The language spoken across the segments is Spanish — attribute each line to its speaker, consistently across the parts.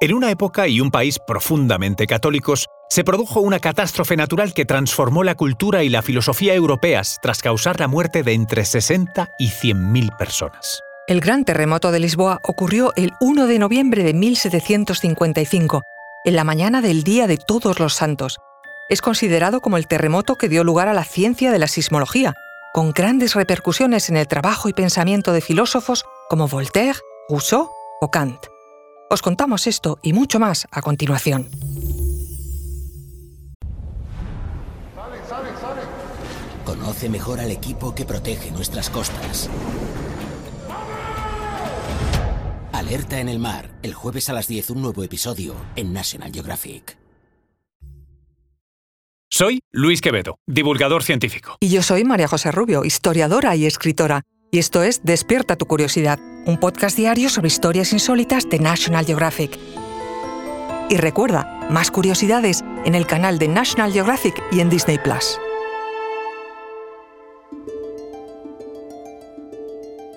Speaker 1: En una época y un país profundamente católicos, se produjo una catástrofe natural que transformó la cultura y la filosofía europeas tras causar la muerte de entre 60 y 100.000 personas.
Speaker 2: El gran terremoto de Lisboa ocurrió el 1 de noviembre de 1755, en la mañana del Día de Todos los Santos. Es considerado como el terremoto que dio lugar a la ciencia de la sismología, con grandes repercusiones en el trabajo y pensamiento de filósofos como Voltaire, Rousseau o Kant. Os contamos esto y mucho más a continuación.
Speaker 3: Conoce mejor al equipo que protege nuestras costas. Alerta en el mar, el jueves a las 10 un nuevo episodio en National Geographic.
Speaker 1: Soy Luis Quevedo, divulgador científico.
Speaker 2: Y yo soy María José Rubio, historiadora y escritora. Y esto es Despierta tu curiosidad, un podcast diario sobre historias insólitas de National Geographic. Y recuerda, más curiosidades en el canal de National Geographic y en Disney Plus.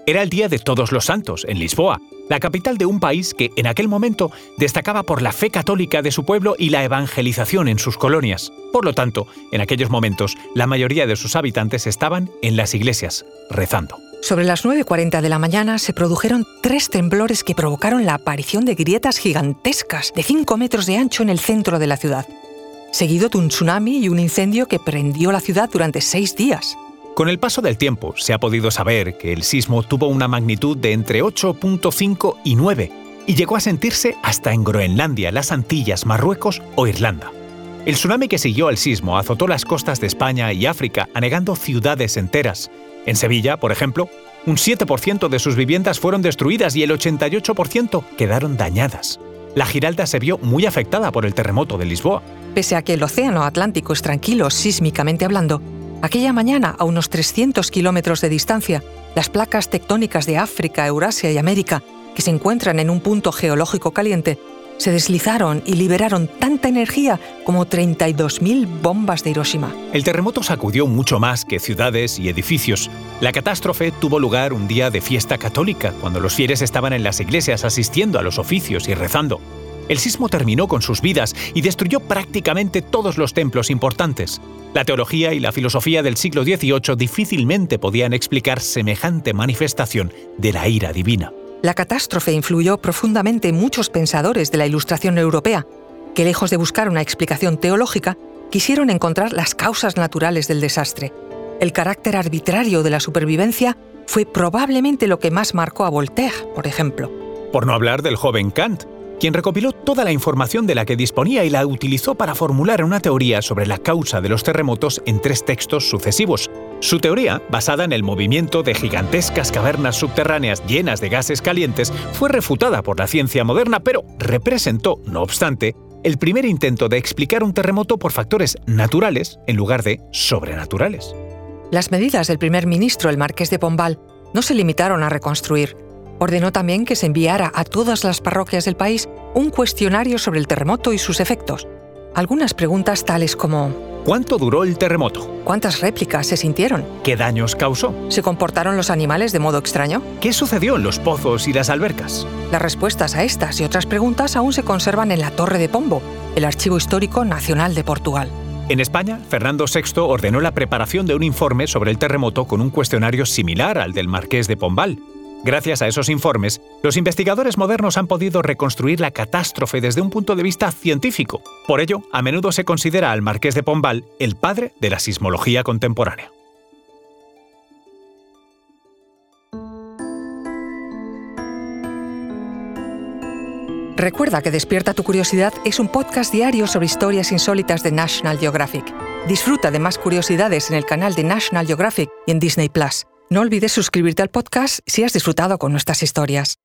Speaker 1: Era el Día de Todos los Santos, en Lisboa, la capital de un país que en aquel momento destacaba por la fe católica de su pueblo y la evangelización en sus colonias. Por lo tanto, en aquellos momentos, la mayoría de sus habitantes estaban en las iglesias, rezando.
Speaker 2: Sobre las 9.40 de la mañana se produjeron tres temblores que provocaron la aparición de grietas gigantescas de 5 metros de ancho en el centro de la ciudad, seguido de un tsunami y un incendio que prendió la ciudad durante seis días.
Speaker 1: Con el paso del tiempo se ha podido saber que el sismo tuvo una magnitud de entre 8.5 y 9 y llegó a sentirse hasta en Groenlandia, las Antillas, Marruecos o Irlanda. El tsunami que siguió al sismo azotó las costas de España y África, anegando ciudades enteras. En Sevilla, por ejemplo, un 7% de sus viviendas fueron destruidas y el 88% quedaron dañadas. La Giralda se vio muy afectada por el terremoto de Lisboa.
Speaker 2: Pese a que el Océano Atlántico es tranquilo sísmicamente hablando, Aquella mañana, a unos 300 kilómetros de distancia, las placas tectónicas de África, Eurasia y América, que se encuentran en un punto geológico caliente, se deslizaron y liberaron tanta energía como 32.000 bombas de Hiroshima.
Speaker 1: El terremoto sacudió mucho más que ciudades y edificios. La catástrofe tuvo lugar un día de fiesta católica, cuando los fieles estaban en las iglesias asistiendo a los oficios y rezando. El sismo terminó con sus vidas y destruyó prácticamente todos los templos importantes. La teología y la filosofía del siglo XVIII difícilmente podían explicar semejante manifestación de la ira divina.
Speaker 2: La catástrofe influyó profundamente en muchos pensadores de la Ilustración europea, que lejos de buscar una explicación teológica, quisieron encontrar las causas naturales del desastre. El carácter arbitrario de la supervivencia fue probablemente lo que más marcó a Voltaire, por ejemplo.
Speaker 1: Por no hablar del joven Kant, quien recopiló toda la información de la que disponía y la utilizó para formular una teoría sobre la causa de los terremotos en tres textos sucesivos. Su teoría, basada en el movimiento de gigantescas cavernas subterráneas llenas de gases calientes, fue refutada por la ciencia moderna, pero representó, no obstante, el primer intento de explicar un terremoto por factores naturales en lugar de sobrenaturales.
Speaker 2: Las medidas del primer ministro, el marqués de Pombal, no se limitaron a reconstruir, Ordenó también que se enviara a todas las parroquias del país un cuestionario sobre el terremoto y sus efectos. Algunas preguntas tales como
Speaker 1: ¿Cuánto duró el terremoto?
Speaker 2: ¿Cuántas réplicas se sintieron?
Speaker 1: ¿Qué daños causó?
Speaker 2: ¿Se comportaron los animales de modo extraño?
Speaker 1: ¿Qué sucedió en los pozos y las albercas?
Speaker 2: Las respuestas a estas y otras preguntas aún se conservan en la Torre de Pombo, el Archivo Histórico Nacional de Portugal.
Speaker 1: En España, Fernando VI ordenó la preparación de un informe sobre el terremoto con un cuestionario similar al del Marqués de Pombal. Gracias a esos informes, los investigadores modernos han podido reconstruir la catástrofe desde un punto de vista científico. Por ello, a menudo se considera al marqués de Pombal el padre de la sismología contemporánea.
Speaker 2: Recuerda que Despierta tu Curiosidad es un podcast diario sobre historias insólitas de National Geographic. Disfruta de más curiosidades en el canal de National Geographic y en Disney Plus. No olvides suscribirte al podcast si has disfrutado con nuestras historias.